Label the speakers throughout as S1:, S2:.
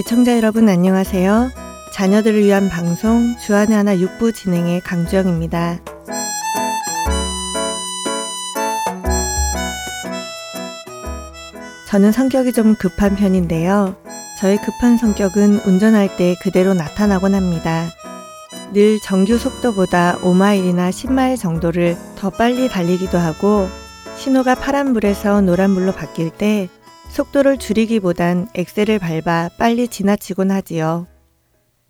S1: 애청자 여러분 안녕하세요. 자녀들을 위한 방송 주안의 하나 6부 진행의 강주영입니다. 저는 성격이 좀 급한 편인데요. 저의 급한 성격은 운전할 때 그대로 나타나곤 합니다. 늘 정규 속도보다 5마일이나 10마일 정도를 더 빨리 달리기도 하고 신호가 파란불에서 노란불로 바뀔 때 속도를 줄이기보단 엑셀을 밟아 빨리 지나치곤 하지요.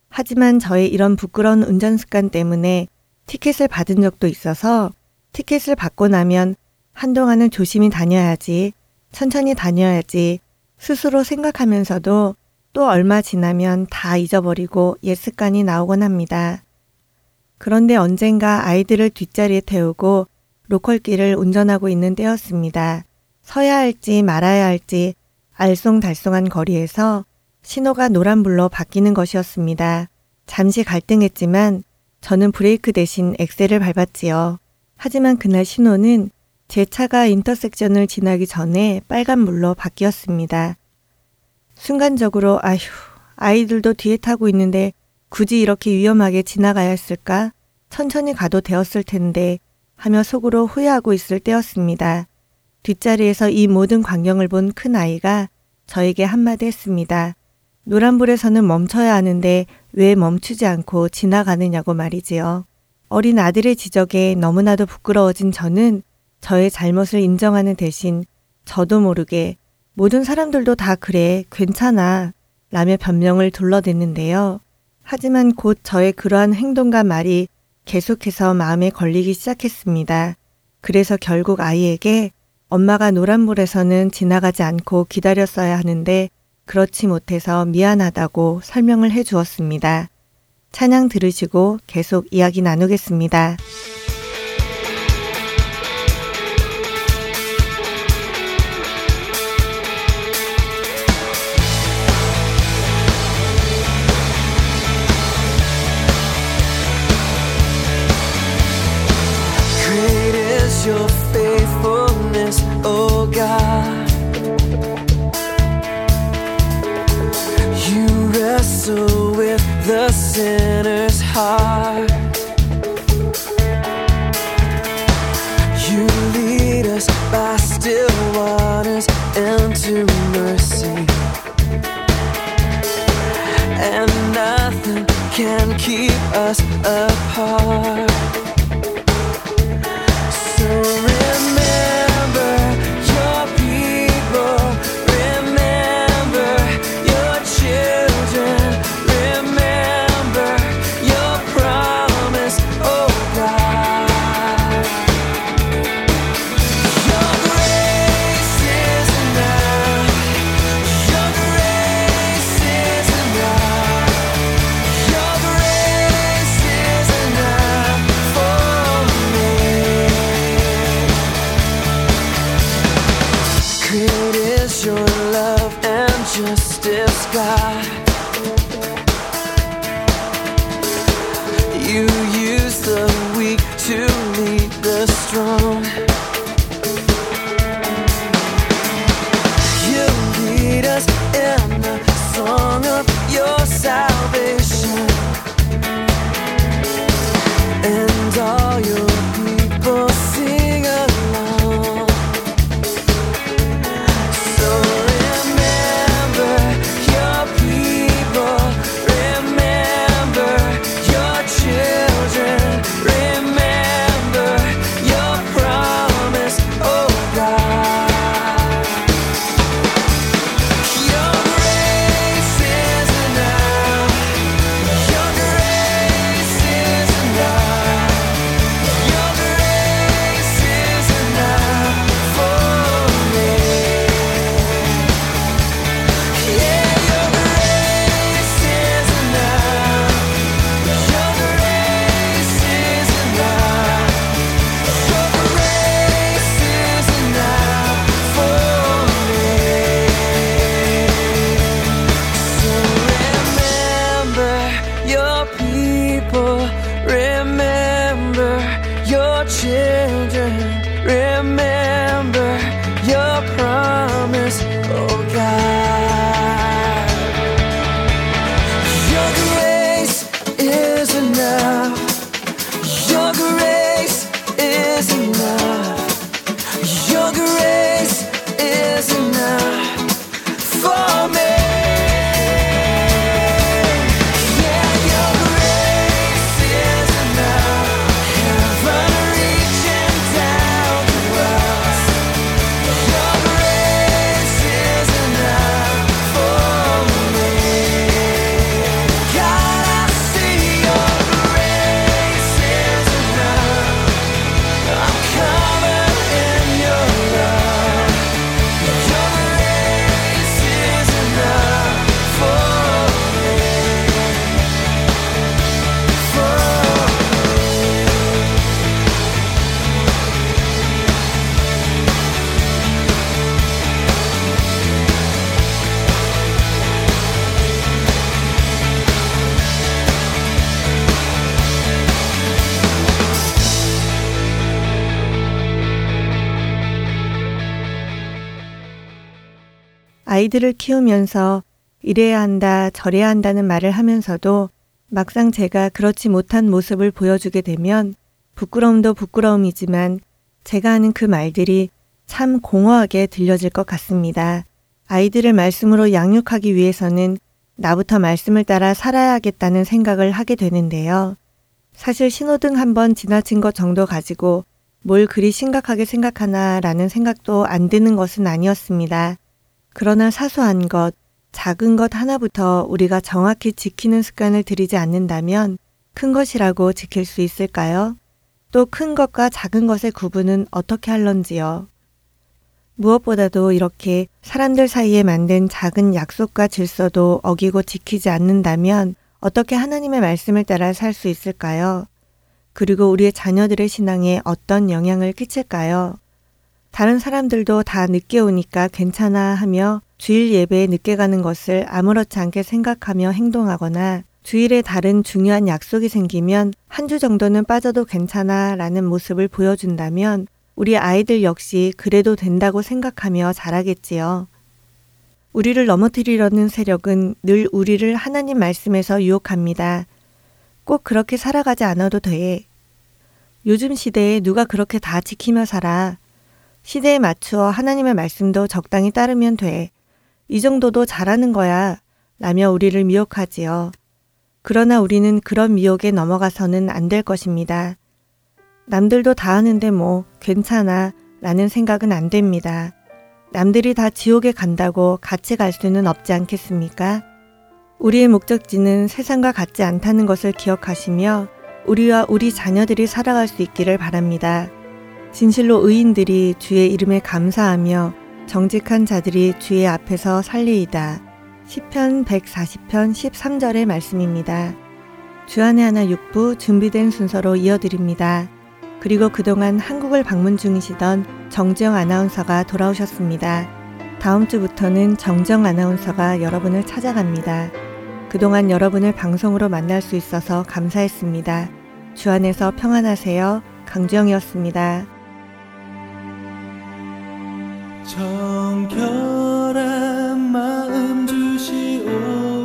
S1: 하지만 저의 이런 부끄러운 운전 습관 때문에 티켓을 받은 적도 있어서 티켓을 받고 나면 한동안은 조심히 다녀야지, 천천히 다녀야지 스스로 생각하면서도 또 얼마 지나면 다 잊어버리고 옛 습관이 나오곤 합니다. 그런데 언젠가 아이들을 뒷자리에 태우고 로컬길을 운전하고 있는 때였습니다. 서야 할지 말아야 할지 알쏭달쏭한 거리에서 신호가 노란불로 바뀌는 것이었습니다. 잠시 갈등했지만 저는 브레이크 대신 엑셀을 밟았지요. 하지만 그날 신호는 제 차가 인터섹션을 지나기 전에 빨간불로 바뀌었습니다. 순간적으로 아휴, 아이들도 뒤에 타고 있는데 굳이 이렇게 위험하게 지나가야 했을까? 천천히 가도 되었을 텐데 하며 속으로 후회하고 있을 때였습니다. 뒷자리에서 이 모든 광경을 본 큰 아이가 저에게 한마디 했습니다. 노란불에서는 멈춰야 하는데 왜 멈추지 않고 지나가느냐고 말이지요. 어린 아들의 지적에 너무나도 부끄러워진 저는 저의 잘못을 인정하는 대신 저도 모르게 모든 사람들도 다 그래, 괜찮아. 라며 변명을 둘러댔는데요. 하지만 곧 저의 그러한 행동과 말이 계속해서 마음에 걸리기 시작했습니다. 그래서 결국 아이에게 엄마가 노란불에서는 지나가지 않고 기다렸어야 하는데 그렇지 못해서 미안하다고 설명을 해 주었습니다. 찬양 들으시고 계속 이야기 나누겠습니다.
S2: Sinner's heart. You lead us by still waters into mercy, and nothing can keep us apart.
S1: 아이들을 키우면서 이래야 한다, 저래야 한다는 말을 하면서도 막상 제가 그렇지 못한 모습을 보여주게 되면 부끄러움도 부끄러움이지만 제가 하는 그 말들이 참 공허하게 들려질 것 같습니다. 아이들을 말씀으로 양육하기 위해서는 나부터 말씀을 따라 살아야겠다는 생각을 하게 되는데요. 사실 신호등 한 번 지나친 것 정도 가지고 뭘 그리 심각하게 생각하나라는 생각도 안 드는 것은 아니었습니다. 그러나 사소한 것, 작은 것 하나부터 우리가 정확히 지키는 습관을 들이지 않는다면 큰 것이라고 지킬 수 있을까요? 또 큰 것과 작은 것의 구분은 어떻게 할런지요? 무엇보다도 이렇게 사람들 사이에 만든 작은 약속과 질서도 어기고 지키지 않는다면 어떻게 하나님의 말씀을 따라 살 수 있을까요? 그리고 우리의 자녀들의 신앙에 어떤 영향을 끼칠까요? 다른 사람들도 다 늦게 오니까 괜찮아 하며 주일 예배에 늦게 가는 것을 아무렇지 않게 생각하며 행동하거나 주일에 다른 중요한 약속이 생기면 한 주 정도는 빠져도 괜찮아 라는 모습을 보여준다면 우리 아이들 역시 그래도 된다고 생각하며 자라겠지요. 우리를 넘어뜨리려는 세력은 늘 우리를 하나님 말씀에서 유혹합니다. 꼭 그렇게 살아가지 않아도 돼. 요즘 시대에 누가 그렇게 다 지키며 살아. 시대에 맞추어 하나님의 말씀도 적당히 따르면 돼. 이 정도도 잘하는 거야. 라며 우리를 미혹하지요. 그러나 우리는 그런 미혹에 넘어가서는 안 될 것입니다. 남들도 다 하는데 뭐 괜찮아 라는 생각은 안 됩니다. 남들이 다 지옥에 간다고 같이 갈 수는 없지 않겠습니까? 우리의 목적지는 세상과 같지 않다는 것을 기억하시며 우리와 우리 자녀들이 살아갈 수 있기를 바랍니다. 진실로 의인들이 주의 이름에 감사하며 정직한 자들이 주의 앞에서 살리이다. 10편 140편 13절의 말씀입니다. 주안의 하나 6부 준비된 순서로 이어드립니다. 그리고 그동안 한국을 방문 중이시던 정지영 아나운서가 돌아오셨습니다. 다음 주부터는 정정 아나운서가 여러분을 찾아갑니다. 그동안 여러분을 방송으로 만날 수 있어서 감사했습니다. 주 안에서 평안하세요. 강주영이었습니다.
S3: 정결한 마음 주시옵소서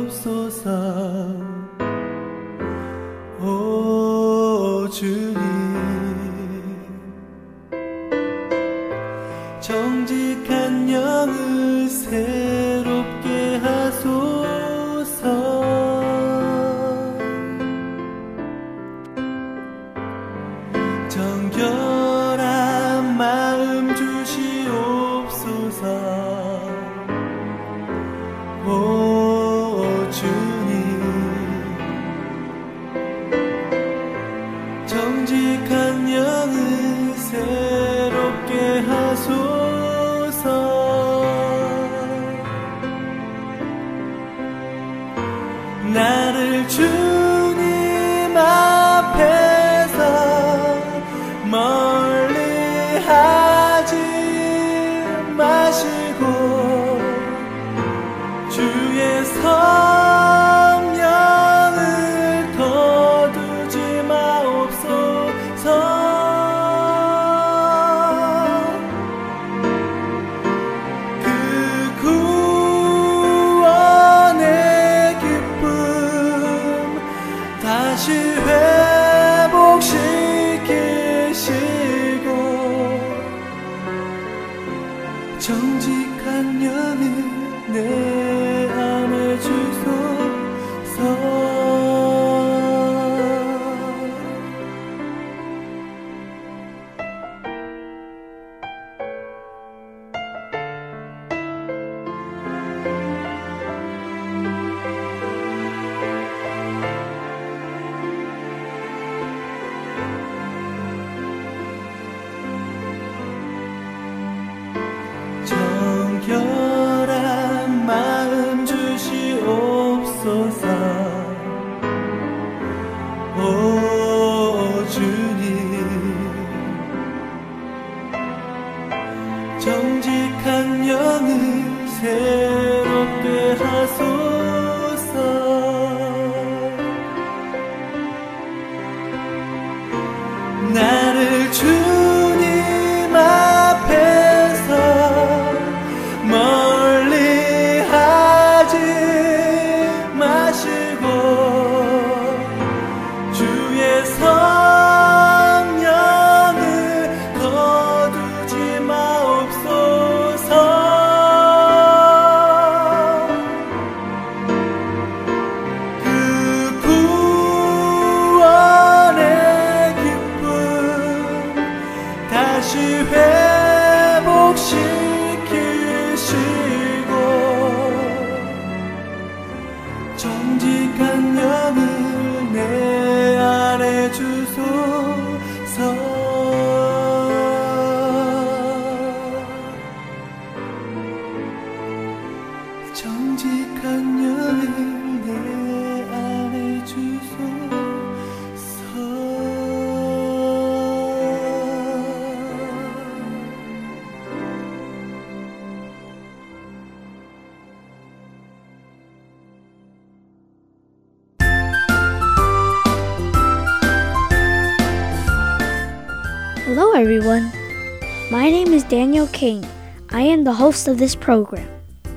S4: everyone. My name is Daniel King. I am the host of this program.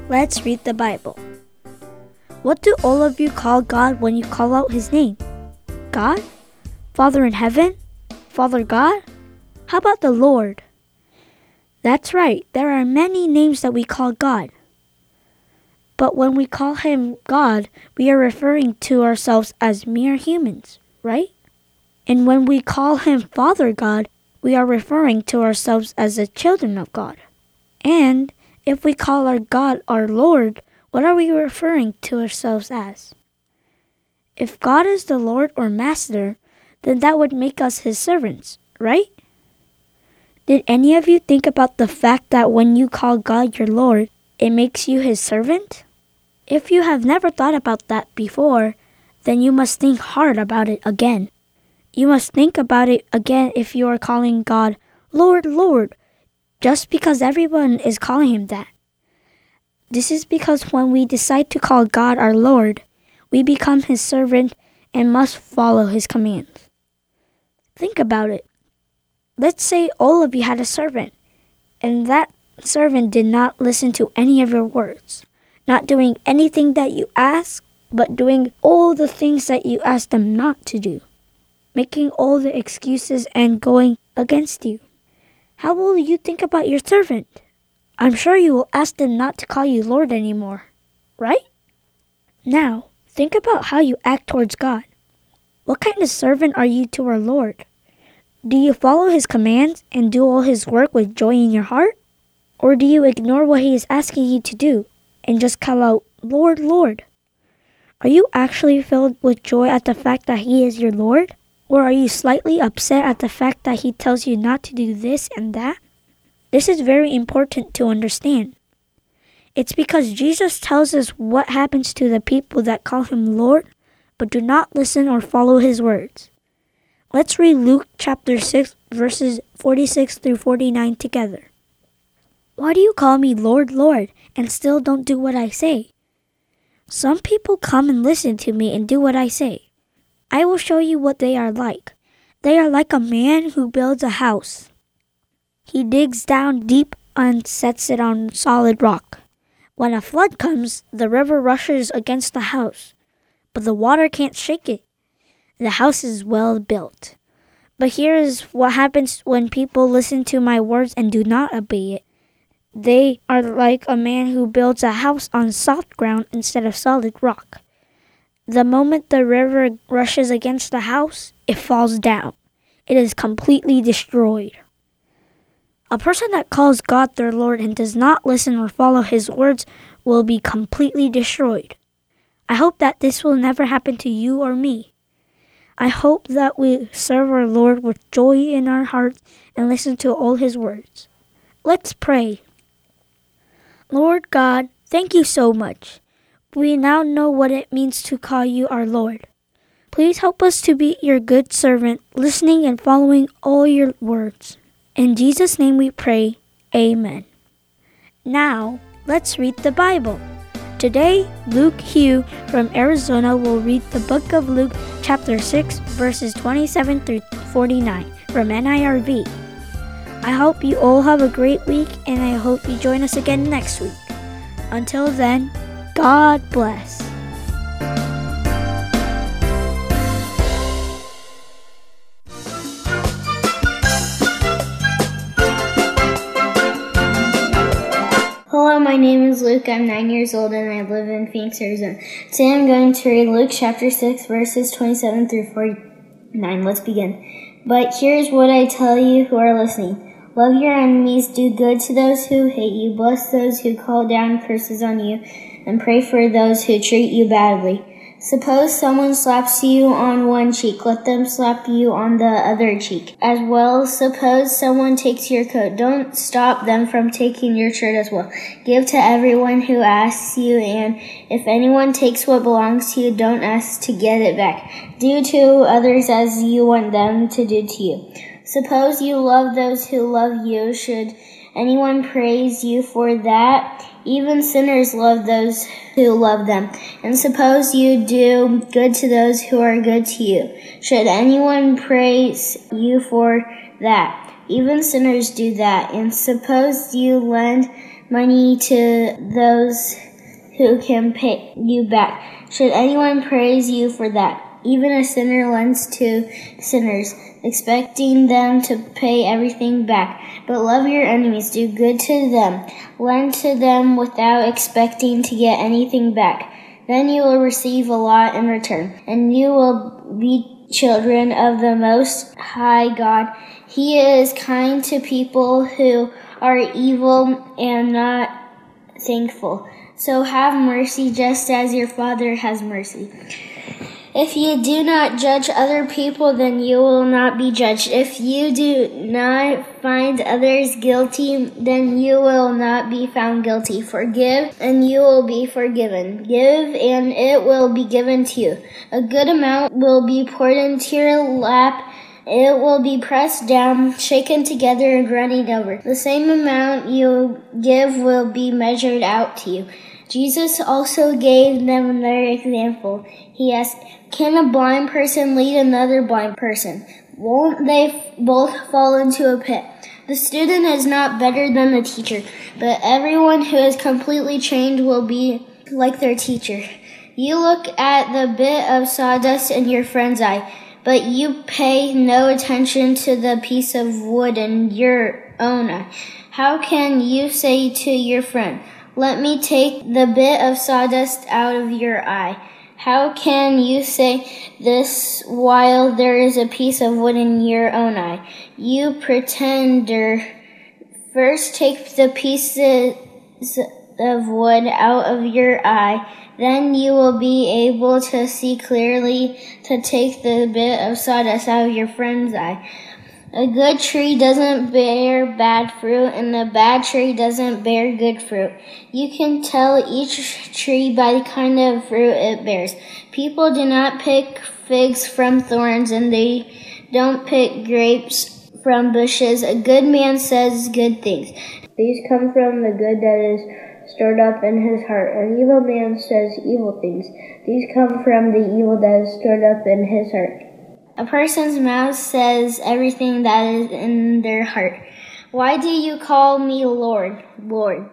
S4: Let's read the Bible. What do all of you call God when you call out His name? God? Father in heaven? Father God? How about the Lord? That's right, there are many names that we call God. But when we call Him God, we are referring to ourselves as mere humans, right? And when we call him Father God, we are referring to ourselves as the children of God. And if we call our God our Lord, what are we referring to ourselves as? If God is the Lord or Master, then that would make us his servants, right? Did any of you think about the fact that when you call God your Lord, it makes you his servant? If you have never thought about that before, then you must think hard about it again. You must think about it again if you are calling God Lord, Lord, just because everyone is calling him that. This is because when we decide to call God our Lord, we become his servant and must follow his commands. Think about it. Let's say all of you had a servant, and that servant did not listen to any of your words, not doing anything that you asked, but doing all the things that you asked them not to do making all the excuses and going against you. How will you think about your servant? I'm sure you will ask them not to call you Lord anymore, right? Now, think about how you act towards God. What kind of servant are you to our Lord? Do you follow his commands and do all his work with joy in your heart? Or do you ignore what he is asking you to do and just call out, Lord, Lord? Are you actually filled with joy at the fact that he is your Lord? Or are you slightly upset at the fact that he tells you not to do this and that? This is very important to understand. It's because Jesus tells us what happens to the people that call him Lord, but do not listen or follow his words. Let's read Luke chapter 6, verses 46 through 49 together. Why do you call me Lord, Lord, and still don't do what I say? Some people come and listen to me and do what I say. I will show you what they are like. They are like a man who builds a house. He digs down deep and sets it on solid rock. When a flood comes, the river rushes against the house, but the water can't shake it. The house is well built. But here is what happens when people listen to my words and do not obey it. They are like a man who builds a house on soft ground instead of solid rock. The moment the river rushes against the house, it falls down. It is completely destroyed. A person that calls God their Lord and does not listen or follow his words will be completely destroyed. I hope that this will never happen to you or me. I hope that we serve our Lord with joy in our hearts and listen to all his words. Let's pray. Lord God, thank you so much. We now know what it means to call you our Lord. Please help us to be your good servant, listening and following all your words. In Jesus' name we pray. Amen. Now, let's read the Bible. Today, Luke Hugh from Arizona will read the book of Luke, chapter 6, verses 27 through 49 from NIRV. I hope you all have a great week and I hope you join us again next week. Until then, God bless.
S5: Hello, my name is Luke. I'm nine years old and I live in Phoenix, Arizona. Today I'm going to read Luke chapter 6, verses 27 through 49. Let's begin. But here's what I tell you who are listening Love your enemies, do good to those who hate you, bless those who call down curses on you, and pray for those who treat you badly. Suppose someone slaps you on one cheek, let them slap you on the other cheek. As well, suppose someone takes your coat, don't stop them from taking your shirt as well. Give to everyone who asks you, and if anyone takes what belongs to you, don't ask to get it back. Do to others as you want them to do to you. Suppose you love those who love you, should anyone praise you for that? Even sinners love those who love them. And suppose you do good to those who are good to you. Should anyone praise you for that? Even sinners do that. And suppose you lend money to those who can pay you back. Should anyone praise you for that? Even a sinner lends to sinners, expecting them to pay everything back. But love your enemies, do good to them, lend to them without expecting to get anything back. Then you will receive a lot in return, and you will be children of the Most High God. He is kind to people who are evil and not thankful. So have mercy just as your Father has mercy. If you do not judge other people, then you will not be judged. If you do not find others guilty, then you will not be found guilty. Forgive, and you will be forgiven. Give, and it will be given to you. A good amount will be poured into your lap. It will be pressed down, shaken together, and running over. The same amount you give will be measured out to you. Jesus also gave them another example. He asked, Can a blind person lead another blind person? Won't they both fall into a pit? The student is not better than the teacher, but everyone who is completely trained will be like their teacher. You look at the bit of sawdust in your friend's eye, but you pay no attention to the piece of wood in your own eye. How can you say to your friend, let me take the bit of sawdust out of your eye. How can you say this while there is a piece of wood in your own eye? You pretender. First take the pieces of wood out of your eye, then you will be able to see clearly to take the bit of sawdust out of your friend's eye. A good tree doesn't bear bad fruit, and a bad tree doesn't bear good fruit. You can tell each tree by the kind of fruit it bears. People do not pick figs from thorns, and they don't pick grapes from bushes. A good man says good things. These come from the good that is stored up in his heart. An evil man says evil things. These come from the evil that is stored up in his heart. A person's mouth says everything that is in their heart. Why do you call me Lord, Lord,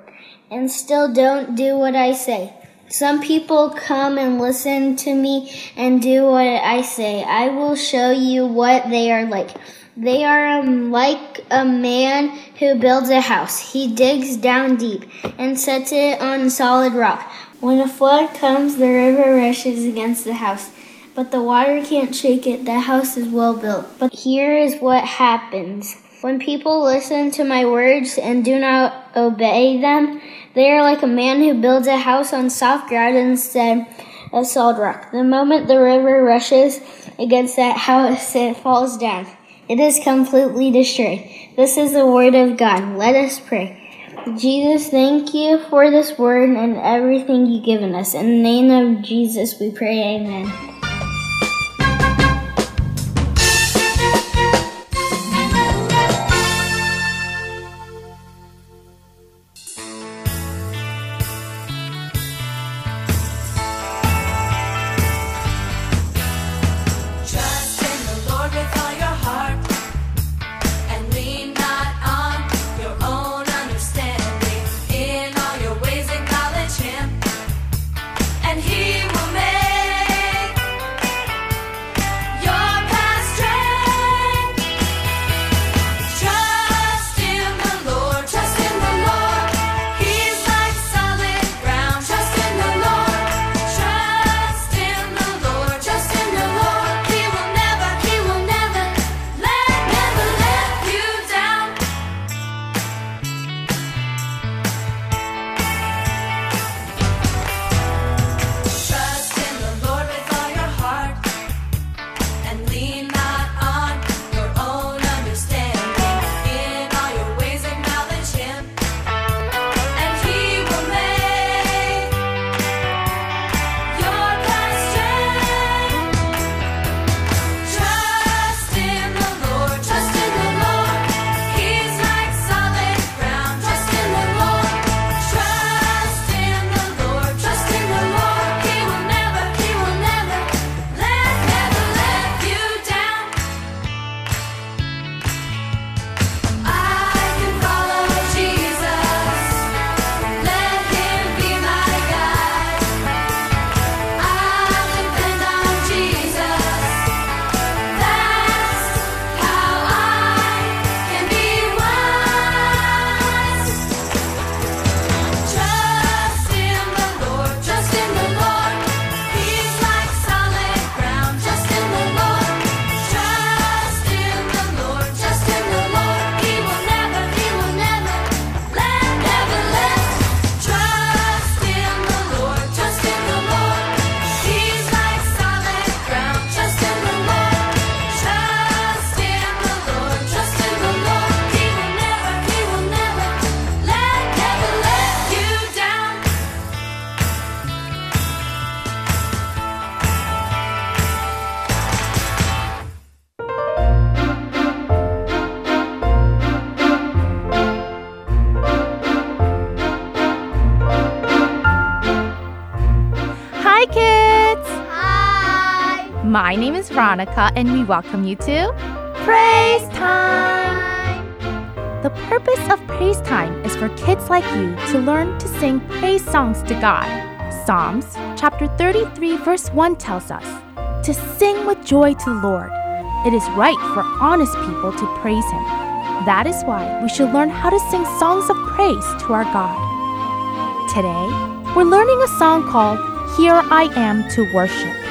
S5: and still don't do what I say? Some people come and listen to me and do what I say. I will show you what they are like. They are um, like a man who builds a house. He digs down deep and sets it on solid rock. When a flood comes, the river rushes against the house but the water can't shake it. The house is well built. But here is what happens. When people listen to my words and do not obey them, they are like a man who builds a house on soft ground instead of solid rock. The moment the river rushes against that house, it falls down. It is completely destroyed. This is the word of God. Let us pray. Jesus, thank you for this word and everything you've given us. In the name of Jesus, we pray, amen.
S6: And we welcome you to Praise Time! The purpose of Praise Time is for kids like you to learn to sing praise songs to God. Psalms chapter 33, verse 1 tells us to sing with joy to the Lord. It is right for honest people to praise Him. That is why we should learn how to sing songs of praise to our God. Today, we're learning a song called Here I Am to Worship.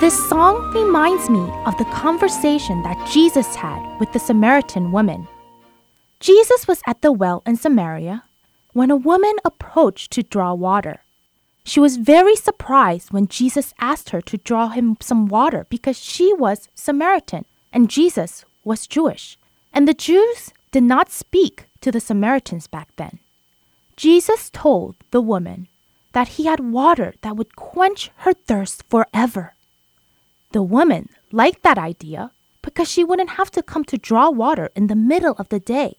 S6: This song reminds me of the conversation that Jesus had with the Samaritan woman. Jesus was at the well in Samaria when a woman approached to draw water. She was very surprised when Jesus asked her to draw him some water because she was Samaritan and Jesus was Jewish. And the Jews did not speak to the Samaritans back then. Jesus told the woman that he had water that would quench her thirst forever. The woman liked that idea because she wouldn't have to come to draw water in the middle of the day.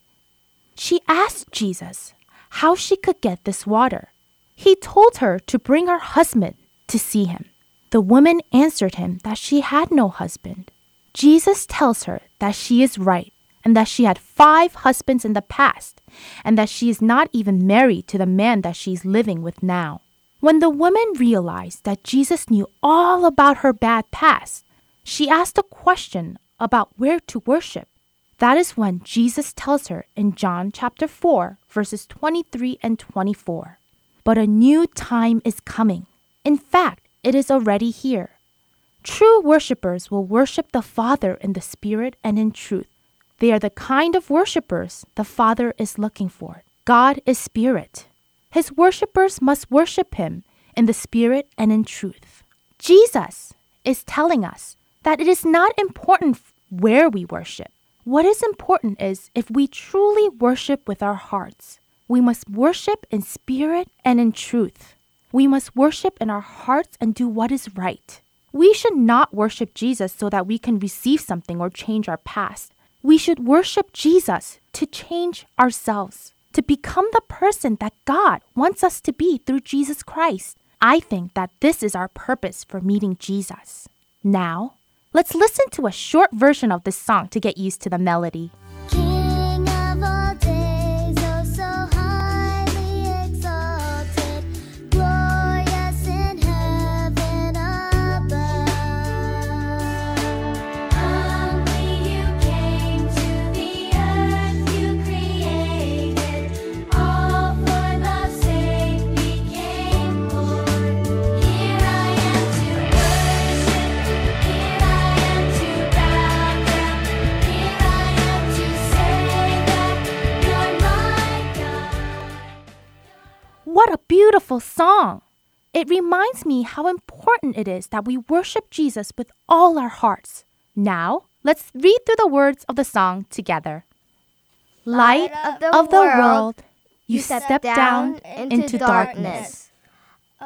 S6: She asked Jesus how she could get this water. He told her to bring her husband to see him. The woman answered him that she had no husband. Jesus tells her that she is right and that she had five husbands in the past and that she is not even married to the man that she is living with now. When the woman realized that Jesus knew all about her bad past, she asked a question about where to worship. That is when Jesus tells her in John chapter 4, verses 23 and 24. But a new time is coming. In fact, it is already here. True worshippers will worship the Father in the Spirit and in truth. They are the kind of worshippers the Father is looking for. God is Spirit. His worshippers must worship him in the spirit and in truth. Jesus is telling us that it is not important where we worship. What is important is if we truly worship with our hearts. We must worship in spirit and in truth. We must worship in our hearts and do what is right. We should not worship Jesus so that we can receive something or change our past. We should worship Jesus to change ourselves to become the person that God wants us to be through Jesus Christ. I think that this is our purpose for meeting Jesus. Now, let's listen to a short version of this song to get used to the melody. What a beautiful song! It reminds me how important it is that we worship Jesus with all our hearts. Now, let's read through the words of the song together. Light of the world, you step down into darkness.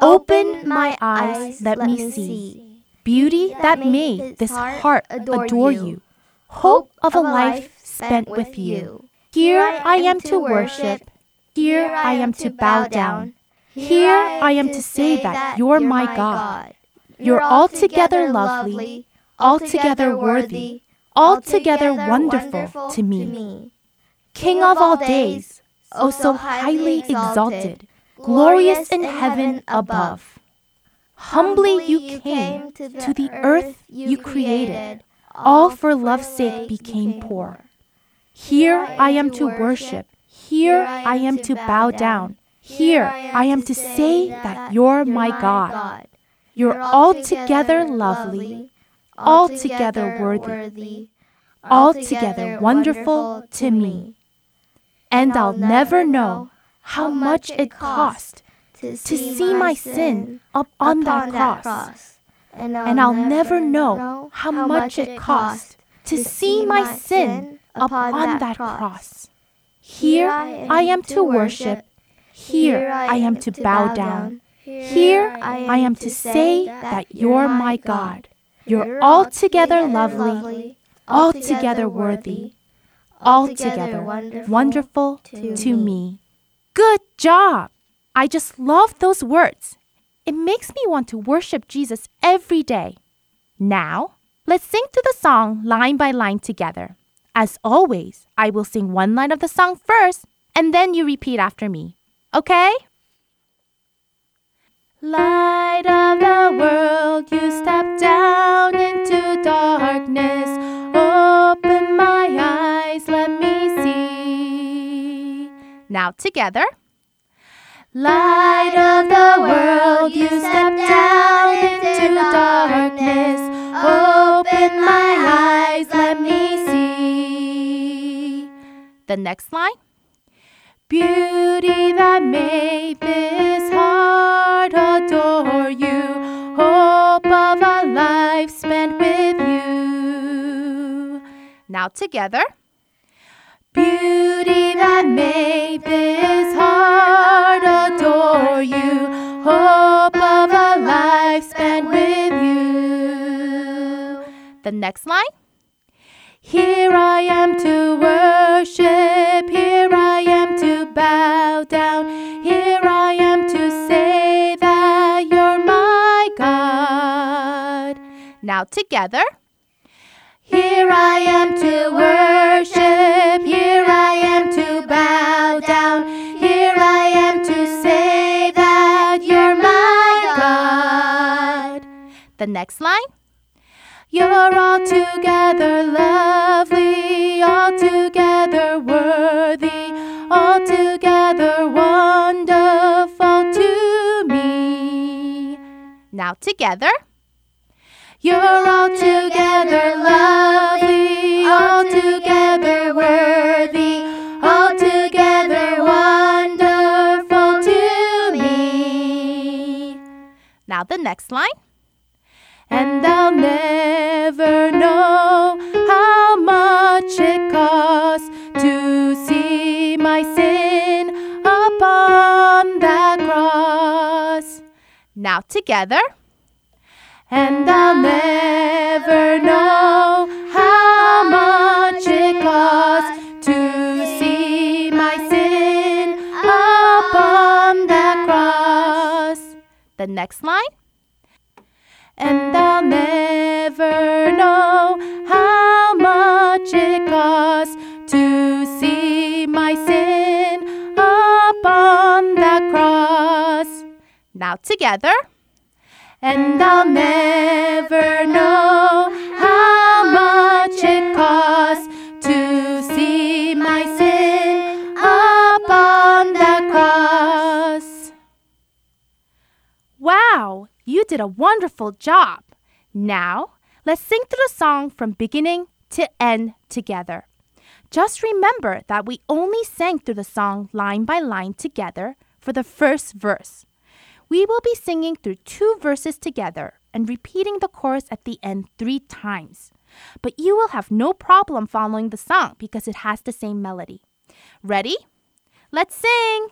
S6: Open my eyes, let me see beauty that made this heart adore you, hope of a life spent with you. Here I am to worship, here I am to bow down, here I am to say that you're my God. You're altogether lovely, altogether worthy, altogether wonderful to me. King of all days, oh so oh, highly exalted, glorious in heaven above. Humbly you came to the earth you created, all for love's sake became poor. Here I am to worship, here I am to bow down, here I am to say that you're my God. You're altogether lovely, altogether worthy, altogether wonderful to me. And I'll never know how much it cost to see my sin up on that cross. And I'll never know how much it cost to see my sin up on that cross. Here I am to worship, here I am to bow down, here I am to say that you're my God. You're altogether lovely, altogether worthy, altogether wonderful to me. Good job! I just love those words. It makes me want to worship Jesus every day. Now, let's sing through the song line by line together. As always, I will sing one line of the song first, and then you repeat after me. Okay? Light of the world, you step down into darkness. Open my eyes, let me see. Now together. Light of the world, you step down into darkness. Open my eyes, let me see. The next line. Beauty that made this heart adore you. Hope of a life spent with you. Now together. Beauty that made this heart adore you. Hope of a life spent with you. The next line. Here I am to worship, here I am to bow down, here I am to say that you're my God. Now together. Here I am to worship, here I am to bow down, here I am to say that you're my God. The next line. You're altogether lovely, altogether worthy, altogether wonderful to me. Now together. You're altogether lovely, altogether worthy, altogether wonderful to me. Now the next line. And I'll never know how much it costs to see my sin upon that cross. Now together. And I'll never know how much it costs to see my sin upon that cross. The next line. And I'll never know how much it costs to see my sin upon the cross. Now together. And I'll never know how much it costs to see my sin upon the cross. Wow, you did a wonderful job. Now, let's sing through the song from beginning to end together. Just remember that we only sang through the song line by line together for the first verse. We will be singing through two verses together and repeating the chorus at the end three times. But you will have no problem following the song because it has the same melody. Ready? Let's sing!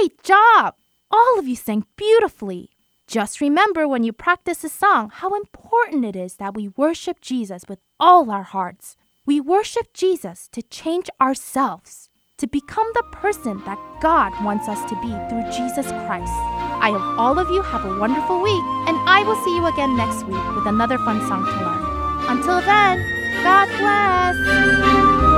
S6: Great job! All of you sang beautifully. Just remember when you practice the song how important it is that we worship Jesus with all our hearts. We worship Jesus to change ourselves, to become the person that God wants us to be through Jesus Christ. I hope all of you have a wonderful week, and I will see you again next week with another fun song to learn. Until then, God bless!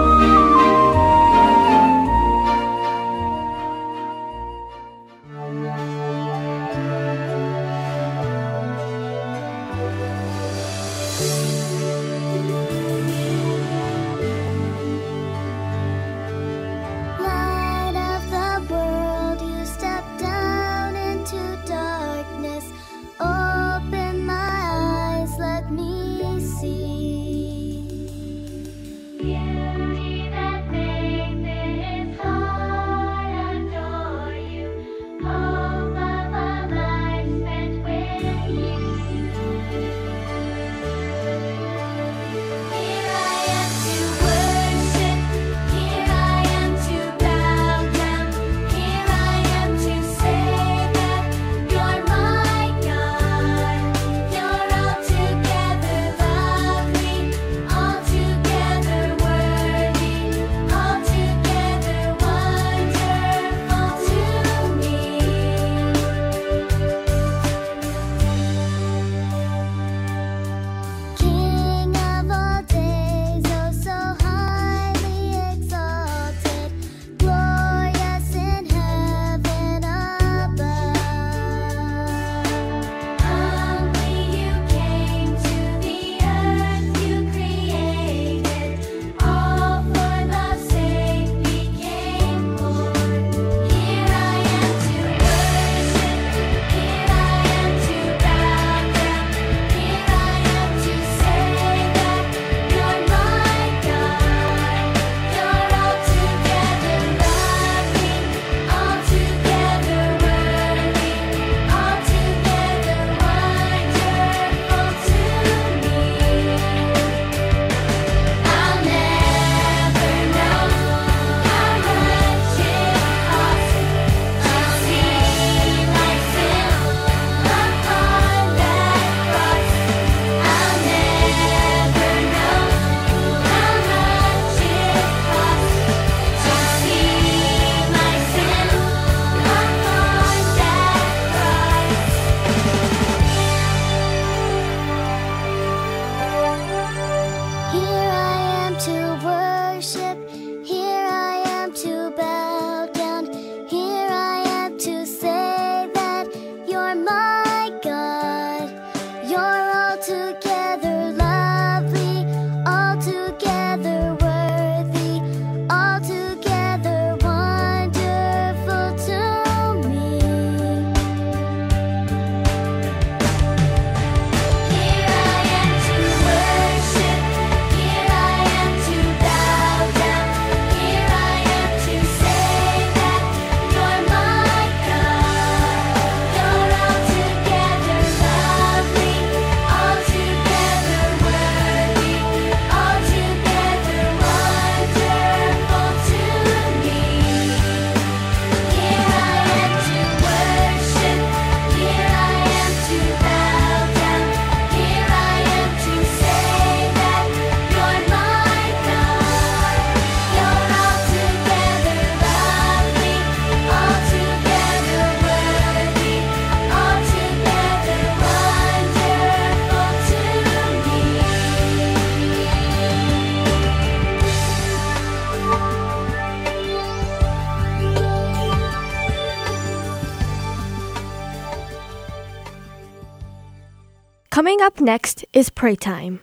S7: Coming up next is pray time.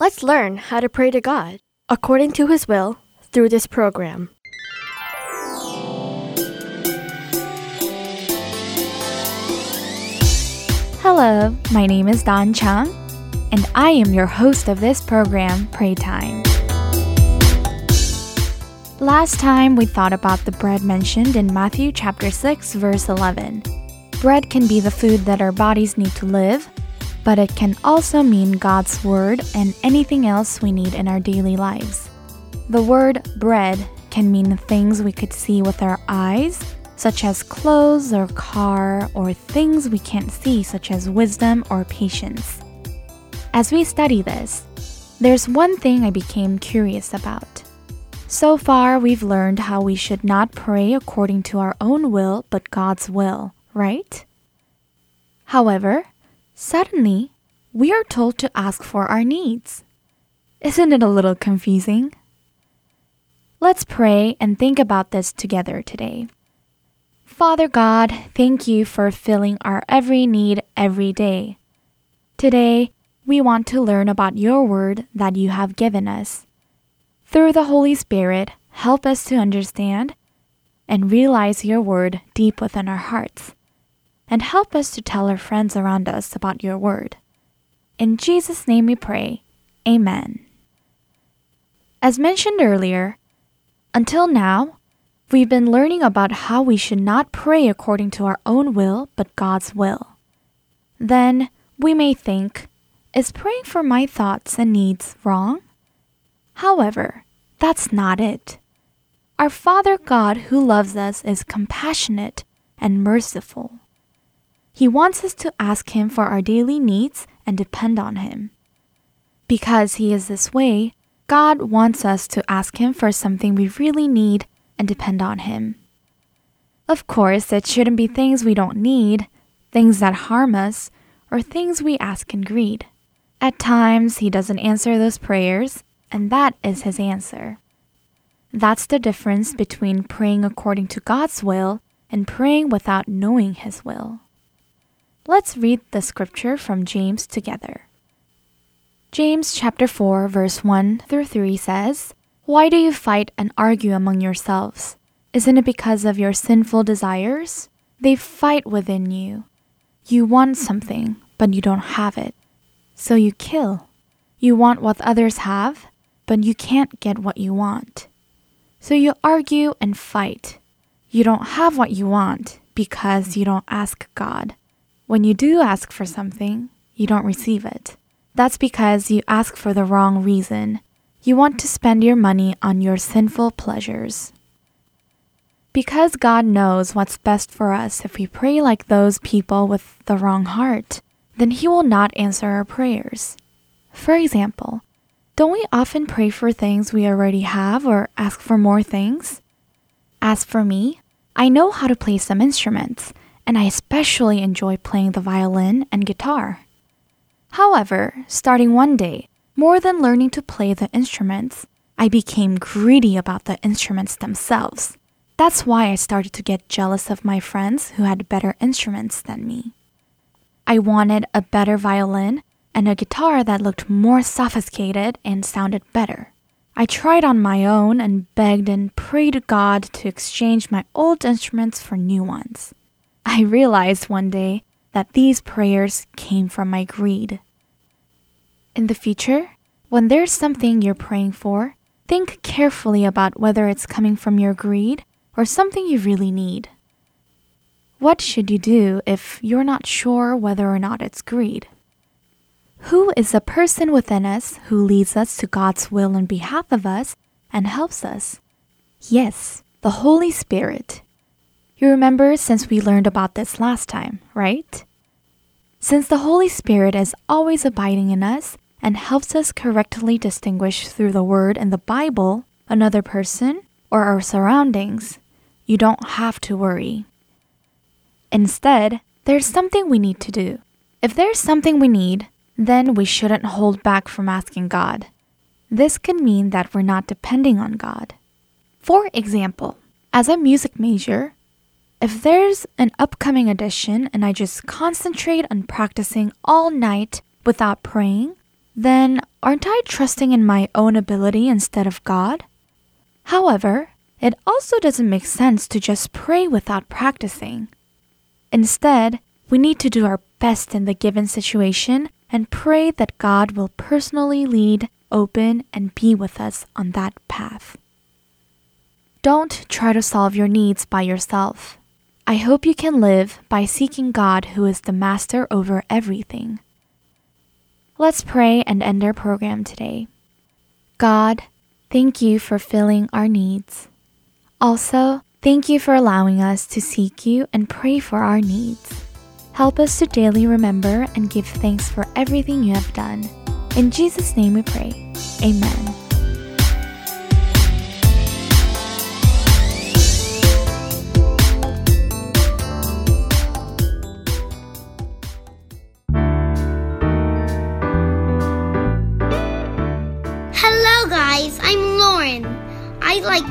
S7: Let's learn how to pray to God according to His will through this program.
S8: Hello, my name is Don Chang, and I am your host of this program, Pray Time. Last time we thought about the bread mentioned in Matthew chapter 6 verse 11. Bread can be the food that our bodies need to live, but it can also mean God's word and anything else we need in our daily lives. The word bread can mean things we could see with our eyes, such as clothes or car, or things we can't see, such as wisdom or patience. As we study this, there's one thing I became curious about. So far, we've learned how we should not pray according to our own will, but God's will, right? However, suddenly, we are told to ask for our needs. Isn't it a little confusing? Let's pray and think about this together today. Father God, thank you for filling our every need every day. Today, we want to learn about your word that you have given us. Through the Holy Spirit, help us to understand and realize your word deep within our hearts, and help us to tell our friends around us about your word. In Jesus' name we pray. Amen. As mentioned earlier, until now, we've been learning about how we should not pray according to our own will, but God's will. Then we may think, is praying for my thoughts and needs wrong? However, that's not it. Our Father God who loves us is compassionate and merciful. He wants us to ask Him for our daily needs and depend on Him. Because He is this way, God wants us to ask Him for something we really need and depend on Him. Of course, it shouldn't be things we don't need, things that harm us, or things we ask in greed. At times, He doesn't answer those prayers, and that is His answer. That's the difference between praying according to God's will and praying without knowing His will. Let's read the scripture from James together. James chapter 4 verse 1 through 3 says, Why do you fight and argue among yourselves? Isn't it because of your sinful desires? They fight within you. You want something, but you don't have it. So you kill. You want what others have, but you can't get what you want. So you argue and fight. You don't have what you want because you don't ask God. When you do ask for something, you don't receive it. That's because you ask for the wrong reason. You want to spend your money on your sinful pleasures. Because God knows what's best for us if we pray like those people with the wrong heart, then He will not answer our prayers. For example, don't we often pray for things we already have or ask for more things? As for me, I know how to play some instruments, and I especially enjoy playing the violin and guitar. However, starting one day, more than learning to play the instruments, I became greedy about the instruments themselves. That's why I started to get jealous of my friends who had better instruments than me. I wanted a better violin and a guitar that looked more sophisticated and sounded better. I tried on my own and begged and prayed God to exchange my old instruments for new ones. I realized one day that these prayers came from my greed. In the future, when there's something you're praying for, think carefully about whether it's coming from your greed or something you really need. What should you do if you're not sure whether or not it's greed? Who is the person within us who leads us to God's will on behalf of us and helps us? Yes, the Holy Spirit. You remember since we learned about this last time, right? Since the Holy Spirit is always abiding in us and helps us correctly distinguish through the Word and the Bible another person or our surroundings, you don't have to worry. Instead, there's something we need to do. If there's something we need, then we shouldn't hold back from asking God. This can mean that we're not depending on God. For example, as a music major, If there's an upcoming edition and I just concentrate on practicing all night without praying, then aren't I trusting in my own ability instead of God? However, it also doesn't make sense to just pray without practicing. Instead, we need to do our best in the given situation and pray that God will personally lead, open, and be with us on that path. Don't try to solve your needs by yourself. I hope you can live by seeking God, who is the master over everything. Let's pray and end our program today. God, thank you for filling our needs. Also, thank you for allowing us to seek you and pray for our needs. Help us to daily remember and give thanks for everything you have done. In Jesus' name we pray. Amen.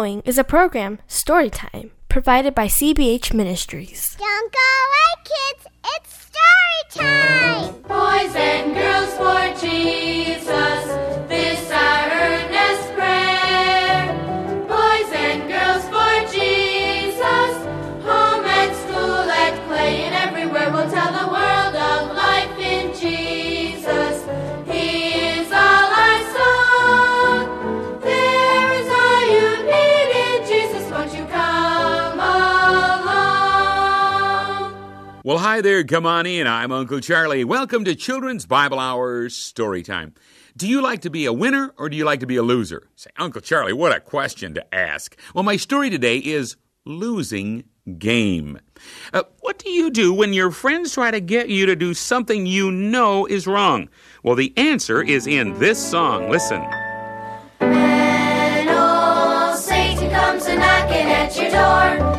S7: Following is a program, Storytime, provided by CBH Ministries.
S9: Don't go away, kids. It's story time.
S10: Boys and girls for Jesus, Well,
S11: hi there, come on in. I'm Uncle Charlie. Welcome to Children's Bible Hour Story Time. Do you like to be a winner or do you like to be a loser? Say, Uncle Charlie, what a question to ask. Well, my story today is losing game. Uh, what do you do when your friends try to get you to do something you know is wrong? Well, the answer is in this song. Listen.
S10: When old Satan comes a knocking at your door,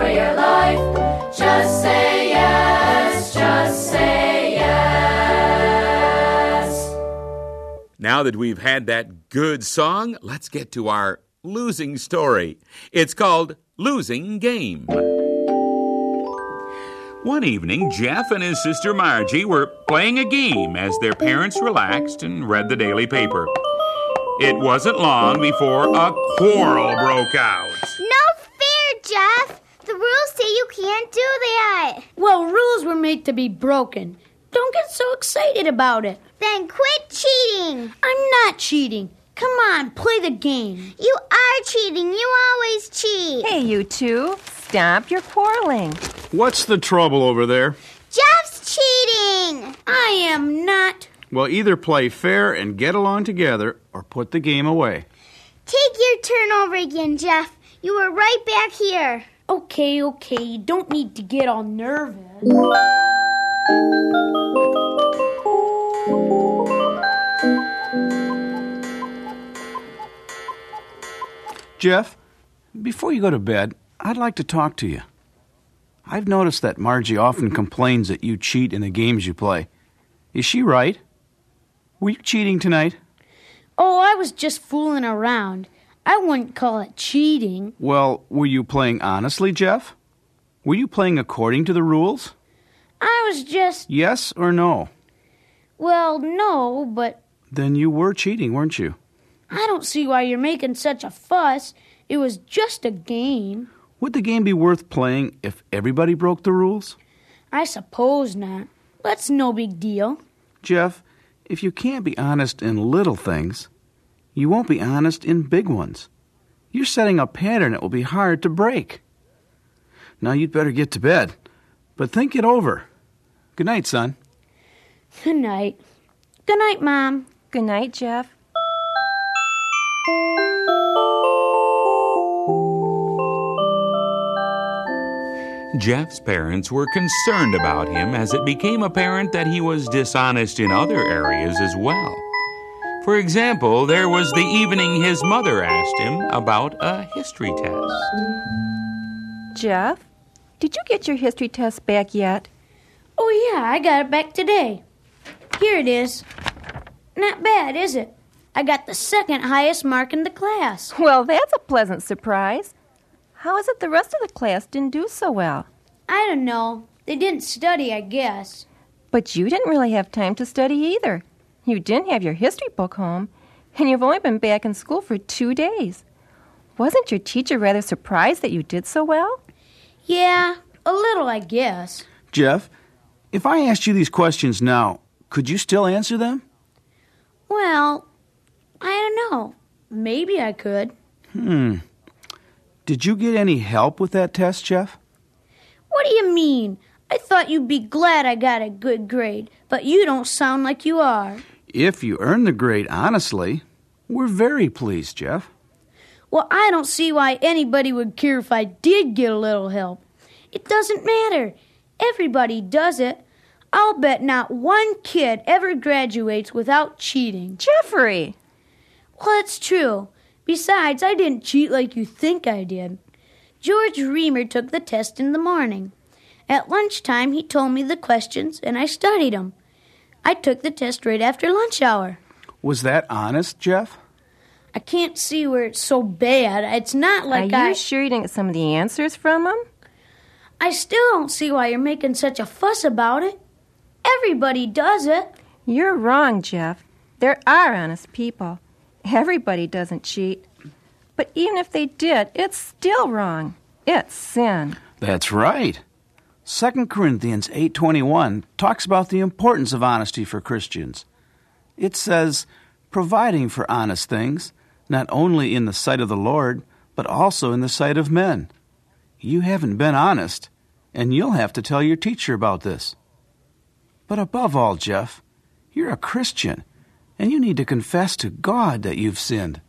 S10: for your life. Just say yes, just say yes.
S11: Now that we've had that good song, let's get to our losing story. It's called Losing Game. One evening, Jeff and his sister Margie were playing a game as their parents relaxed and read the daily paper. It wasn't long before a quarrel broke out.
S9: No fair, Jeff. The rules say you can't do that.
S12: Well, rules were made to be broken. Don't get so excited about it.
S9: Then quit cheating.
S12: I'm not cheating. Come on, play the game.
S9: You are cheating. You always cheat.
S13: Hey, you two, stop your quarreling.
S14: What's the trouble over there?
S9: Jeff's cheating.
S12: I am not.
S14: Well, either play fair and get along together or put the game away.
S9: Take your turn over again, Jeff.
S5: You were right back here.
S12: Okay, okay, you don't need to get all nervous.
S14: Jeff, before you go to bed, I'd like to talk to you. I've noticed that Margie often complains that you cheat in the games you play. Is she right? Were you cheating tonight?
S12: Oh, I was just fooling around. I wouldn't call it cheating.
S14: Well, were you playing honestly, Jeff? Were you playing according to the rules?
S12: I was just,
S14: Yes or no?
S12: well, no, but
S14: Then you were cheating, weren't you?
S12: I don't see why you're making such a fuss. It was just a game.
S14: Would the game be worth playing if everybody broke the rules?
S12: I suppose not. That's no big deal.
S14: Jeff, if you can't be honest in little things, you won't be honest in big ones. You're setting a pattern that will be hard to break. Now you'd better get to bed, but think it over. Good night, son.
S12: Good night. Good night, Mom.
S13: Good night, Jeff.
S11: Jeff's parents were concerned about him as it became apparent that he was dishonest in other areas as well. For example, there was the evening his mother asked him about a history test.
S13: Jeff, did you get your history test back yet?
S12: Oh, yeah, I got it back today. Here it is. Not bad, is it? I got the second highest mark in the class.
S13: Well, that's a pleasant surprise. How is it the rest of the class didn't do so well?
S12: I don't know. They didn't study, I guess.
S13: But you didn't really have time to study either. You didn't have your history book home, and you've only been back in school for two days. Wasn't your teacher rather surprised that you did so well?
S12: Yeah, a little, I guess.
S14: Jeff, if I asked you these questions now, could you still answer them?
S12: Well, I don't know. Maybe I could.
S14: Hmm. Did you get any help with that test, Jeff?
S12: What do you mean? I thought you'd be glad I got a good grade, but you don't sound like you are.
S14: If you earned the grade honestly, we're very pleased, Jeff.
S12: Well, I don't see why anybody would care if I did get a little help. It doesn't matter. Everybody does it. I'll bet not one kid ever graduates without cheating.
S13: Jeffrey!
S12: Well, it's true. Besides, I didn't cheat like you think I did. George Reamer took the test in the morning. At lunchtime, he told me the questions, and I studied them. I took the test right after lunch hour.
S14: Was that honest, Jeff?
S12: I can't see where it's so bad. It's not like
S13: Are
S12: I.
S13: you sure you didn't get some of the answers from him?
S12: I still don't see why you're making such a fuss about it. Everybody does it.
S13: You're wrong, Jeff. There are honest people. Everybody doesn't cheat. But even if they did, it's still wrong. It's sin.
S14: That's right. 2 Corinthians 8:21 talks about the importance of honesty for Christians. It says, providing for honest things, not only in the sight of the Lord, but also in the sight of men. You haven't been honest, and you'll have to tell your teacher about this. But above all, Jeff, you're a Christian, and you need to confess to God that you've sinned.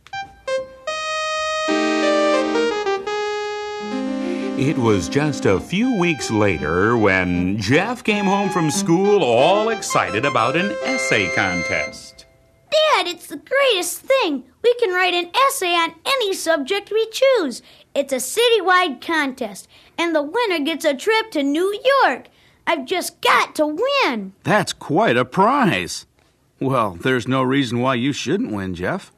S11: It was just a few weeks later when Jeff came home from school all excited about an essay contest.
S12: Dad, it's the greatest thing. We can write an essay on any subject we choose. It's a citywide contest, and the winner gets a trip to New York. I've just got to win.
S14: That's quite a prize. Well, there's no reason why you shouldn't win, Jeff.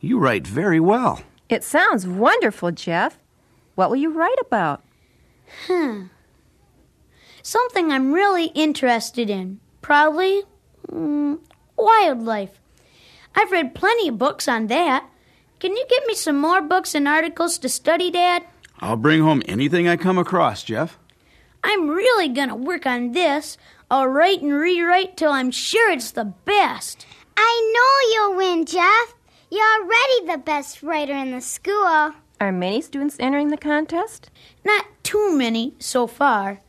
S14: You write very well.
S13: It sounds wonderful, Jeff. What will you write about?
S12: Hmm. Something I'm really interested in. Probably mm, wildlife. I've read plenty of books on that. Can you get me some more books and articles to study, Dad?
S14: I'll bring home anything I come across, Jeff.
S12: I'm really gonna work on this. I'll write and rewrite till I'm sure it's the best.
S5: I know you'll win, Jeff. You're already the best writer in the school.
S13: Are many students entering the contest?
S12: Not too many so far.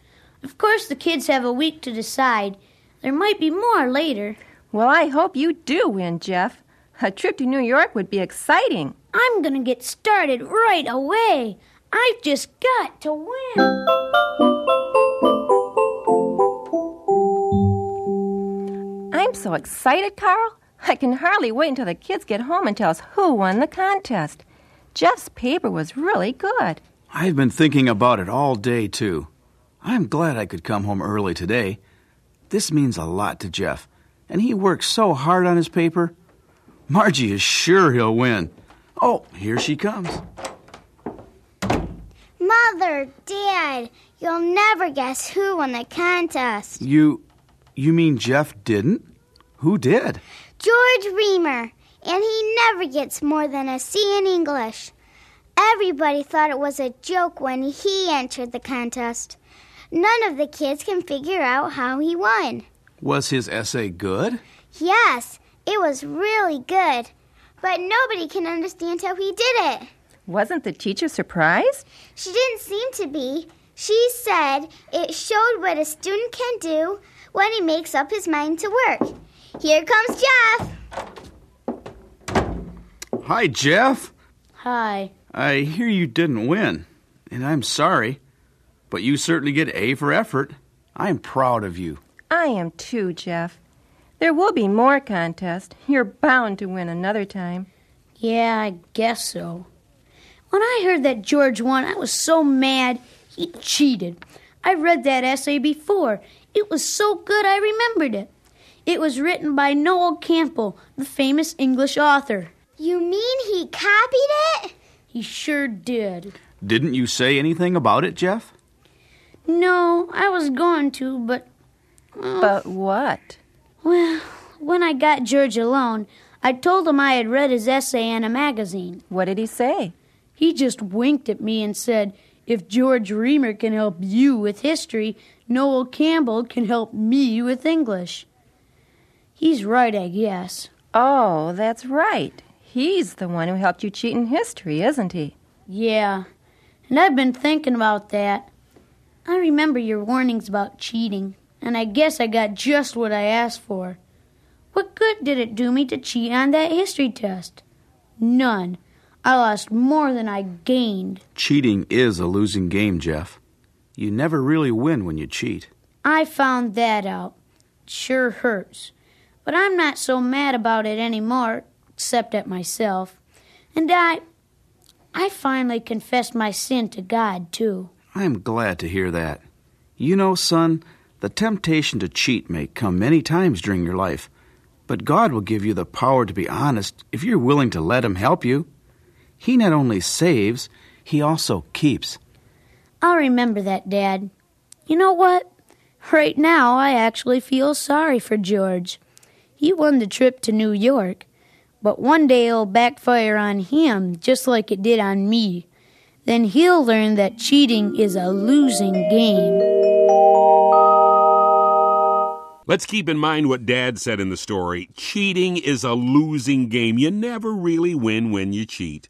S12: Of course, the kids have a week to decide. There might be more later.
S13: Well, I hope you do win, Jeff. A trip to New York would be exciting.
S12: I'm gonna get started right away. I've just got to win.
S13: I'm so excited, Carl. I can hardly wait until the kids get home and tell us who won the contest. Jeff's paper was really good.
S14: I've been thinking about it all day, too. I'm glad I could come home early today. This means a lot to Jeff, and he works so hard on his paper. Margie is sure he'll win. Oh, here she comes.
S5: Mother, Dad, you'll never guess who won the contest.
S14: You. you mean Jeff didn't? Who did?
S5: George Reamer, and he never gets more than a C in English. Everybody thought it was a joke when he entered the contest. None of the kids can figure out how he won.
S14: Was his essay good?
S5: Yes, it was really good, but nobody can understand how he did it.
S13: Wasn't the teacher surprised?
S5: She didn't seem to be. She said it showed what a student can do when he makes up his mind to work. Here comes Jeff.
S14: Hi, Jeff.
S12: Hi.
S14: I hear you didn't win, and I'm sorry, but you certainly get A for effort. I'm proud of you.
S13: I am too, Jeff. There will be more contests. You're bound to win another time.
S12: Yeah, I guess so. When I heard that George won, I was so mad. He cheated. I read that essay before. It was so good I remembered it. It was written by Noel Campbell, the famous English author.
S5: You mean he copied it?
S12: He sure did.
S14: Didn't you say anything about it, Jeff?
S12: No, I was going to, but. well,
S13: But what?
S12: Well, when I got George alone, I told him I had read his essay in a magazine.
S13: What did he say?
S12: He just winked at me and said, If George Reamer can help you with history, Noel Campbell can help me with English. He's right, I guess.
S13: Oh, that's right. He's the one who helped you cheat in history, isn't he?
S12: Yeah, and I've been thinking about that. I remember your warnings about cheating, and I guess I got just what I asked for. What good did it do me to cheat on that history test? None. I lost more than I gained.
S14: Cheating is a losing game, Jeff. You never really win when you cheat.
S12: I found that out. It sure hurts. But I'm not so mad about it anymore, except at myself. And I. I finally confessed my sin to God, too.
S14: I'm glad to hear that. You know, son, the temptation to cheat may come many times during your life, but God will give you the power to be honest if you're willing to let Him help you. He not only saves, He also keeps.
S12: I'll remember that, Dad. You know what? Right now, I actually feel sorry for George. He won the trip to New York, but one day it'll backfire on him just like it did on me. Then he'll learn that cheating is a losing game.
S11: Let's keep in mind what Dad said in the story. Cheating is a losing game. You never really win when you cheat.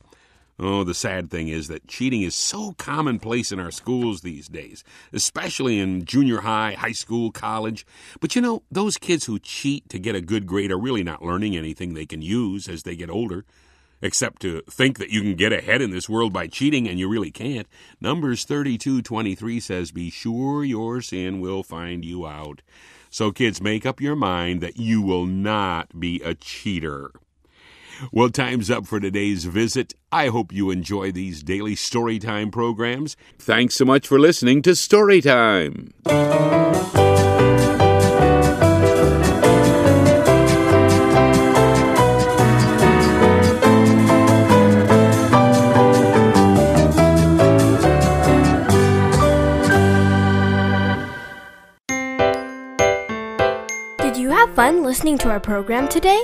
S11: Oh, the sad thing is that cheating is so commonplace in our schools these days, especially in junior high, high school, college. But you know, those kids who cheat to get a good grade are really not learning anything they can use as they get older. Except to think that you can get ahead in this world by cheating, and you really can't. Numbers 32:23 says, "Be sure your sin will find you out." So kids, make up your mind that you will not be a cheater. Well, time's up for today's visit. I hope you enjoy these daily Storytime programs. Thanks so much for listening to Storytime.
S7: Did you have fun listening to our program today?